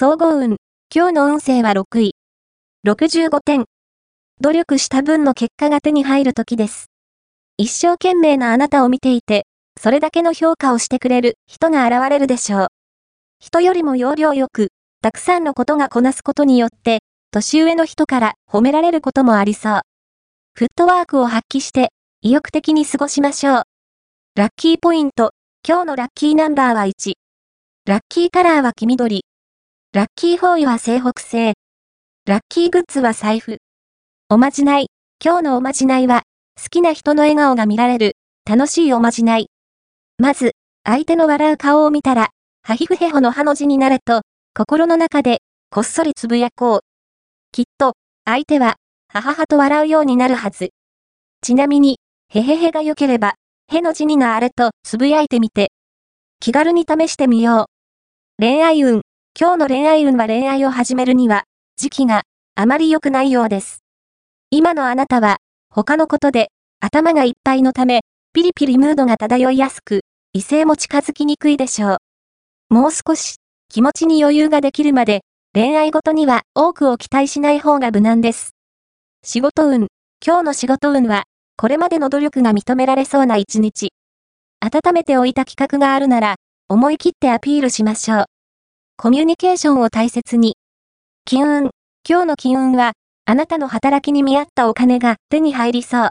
総合運。今日の運勢は6位。65点。努力した分の結果が手に入る時です。一生懸命なあなたを見ていて、それだけの評価をしてくれる人が現れるでしょう。人よりも要領よく、たくさんのことがこなすことによって、年上の人から褒められることもありそう。フットワークを発揮して、意欲的に過ごしましょう。ラッキーポイント。今日のラッキーナンバーは1。ラッキーカラーは黄緑。ラッキーフォーイは西北西。ラッキーグッズは財布。おまじない。今日のおまじないは、好きな人の笑顔が見られる、楽しいおまじない。まず、相手の笑う顔を見たら、ハヒフヘホのハの字になれと、心の中で、こっそりつぶやこう。きっと、相手は、はははと笑うようになるはず。ちなみに、へへへが良ければ、への字になあれとつぶやいてみて。気軽に試してみよう。恋愛運。今日の恋愛運は恋愛を始めるには、時期があまり良くないようです。今のあなたは、他のことで、頭がいっぱいのため、ピリピリムードが漂いやすく、異性も近づきにくいでしょう。もう少し、気持ちに余裕ができるまで、恋愛ごとには多くを期待しない方が無難です。仕事運。今日の仕事運は、これまでの努力が認められそうな一日。温めておいた企画があるなら、思い切ってアピールしましょう。コミュニケーションを大切に。金運。今日の金運は、あなたの働きに見合ったお金が手に入りそう。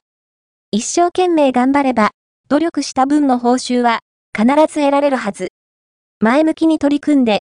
一生懸命頑張れば、努力した分の報酬は必ず得られるはず。前向きに取り組んで、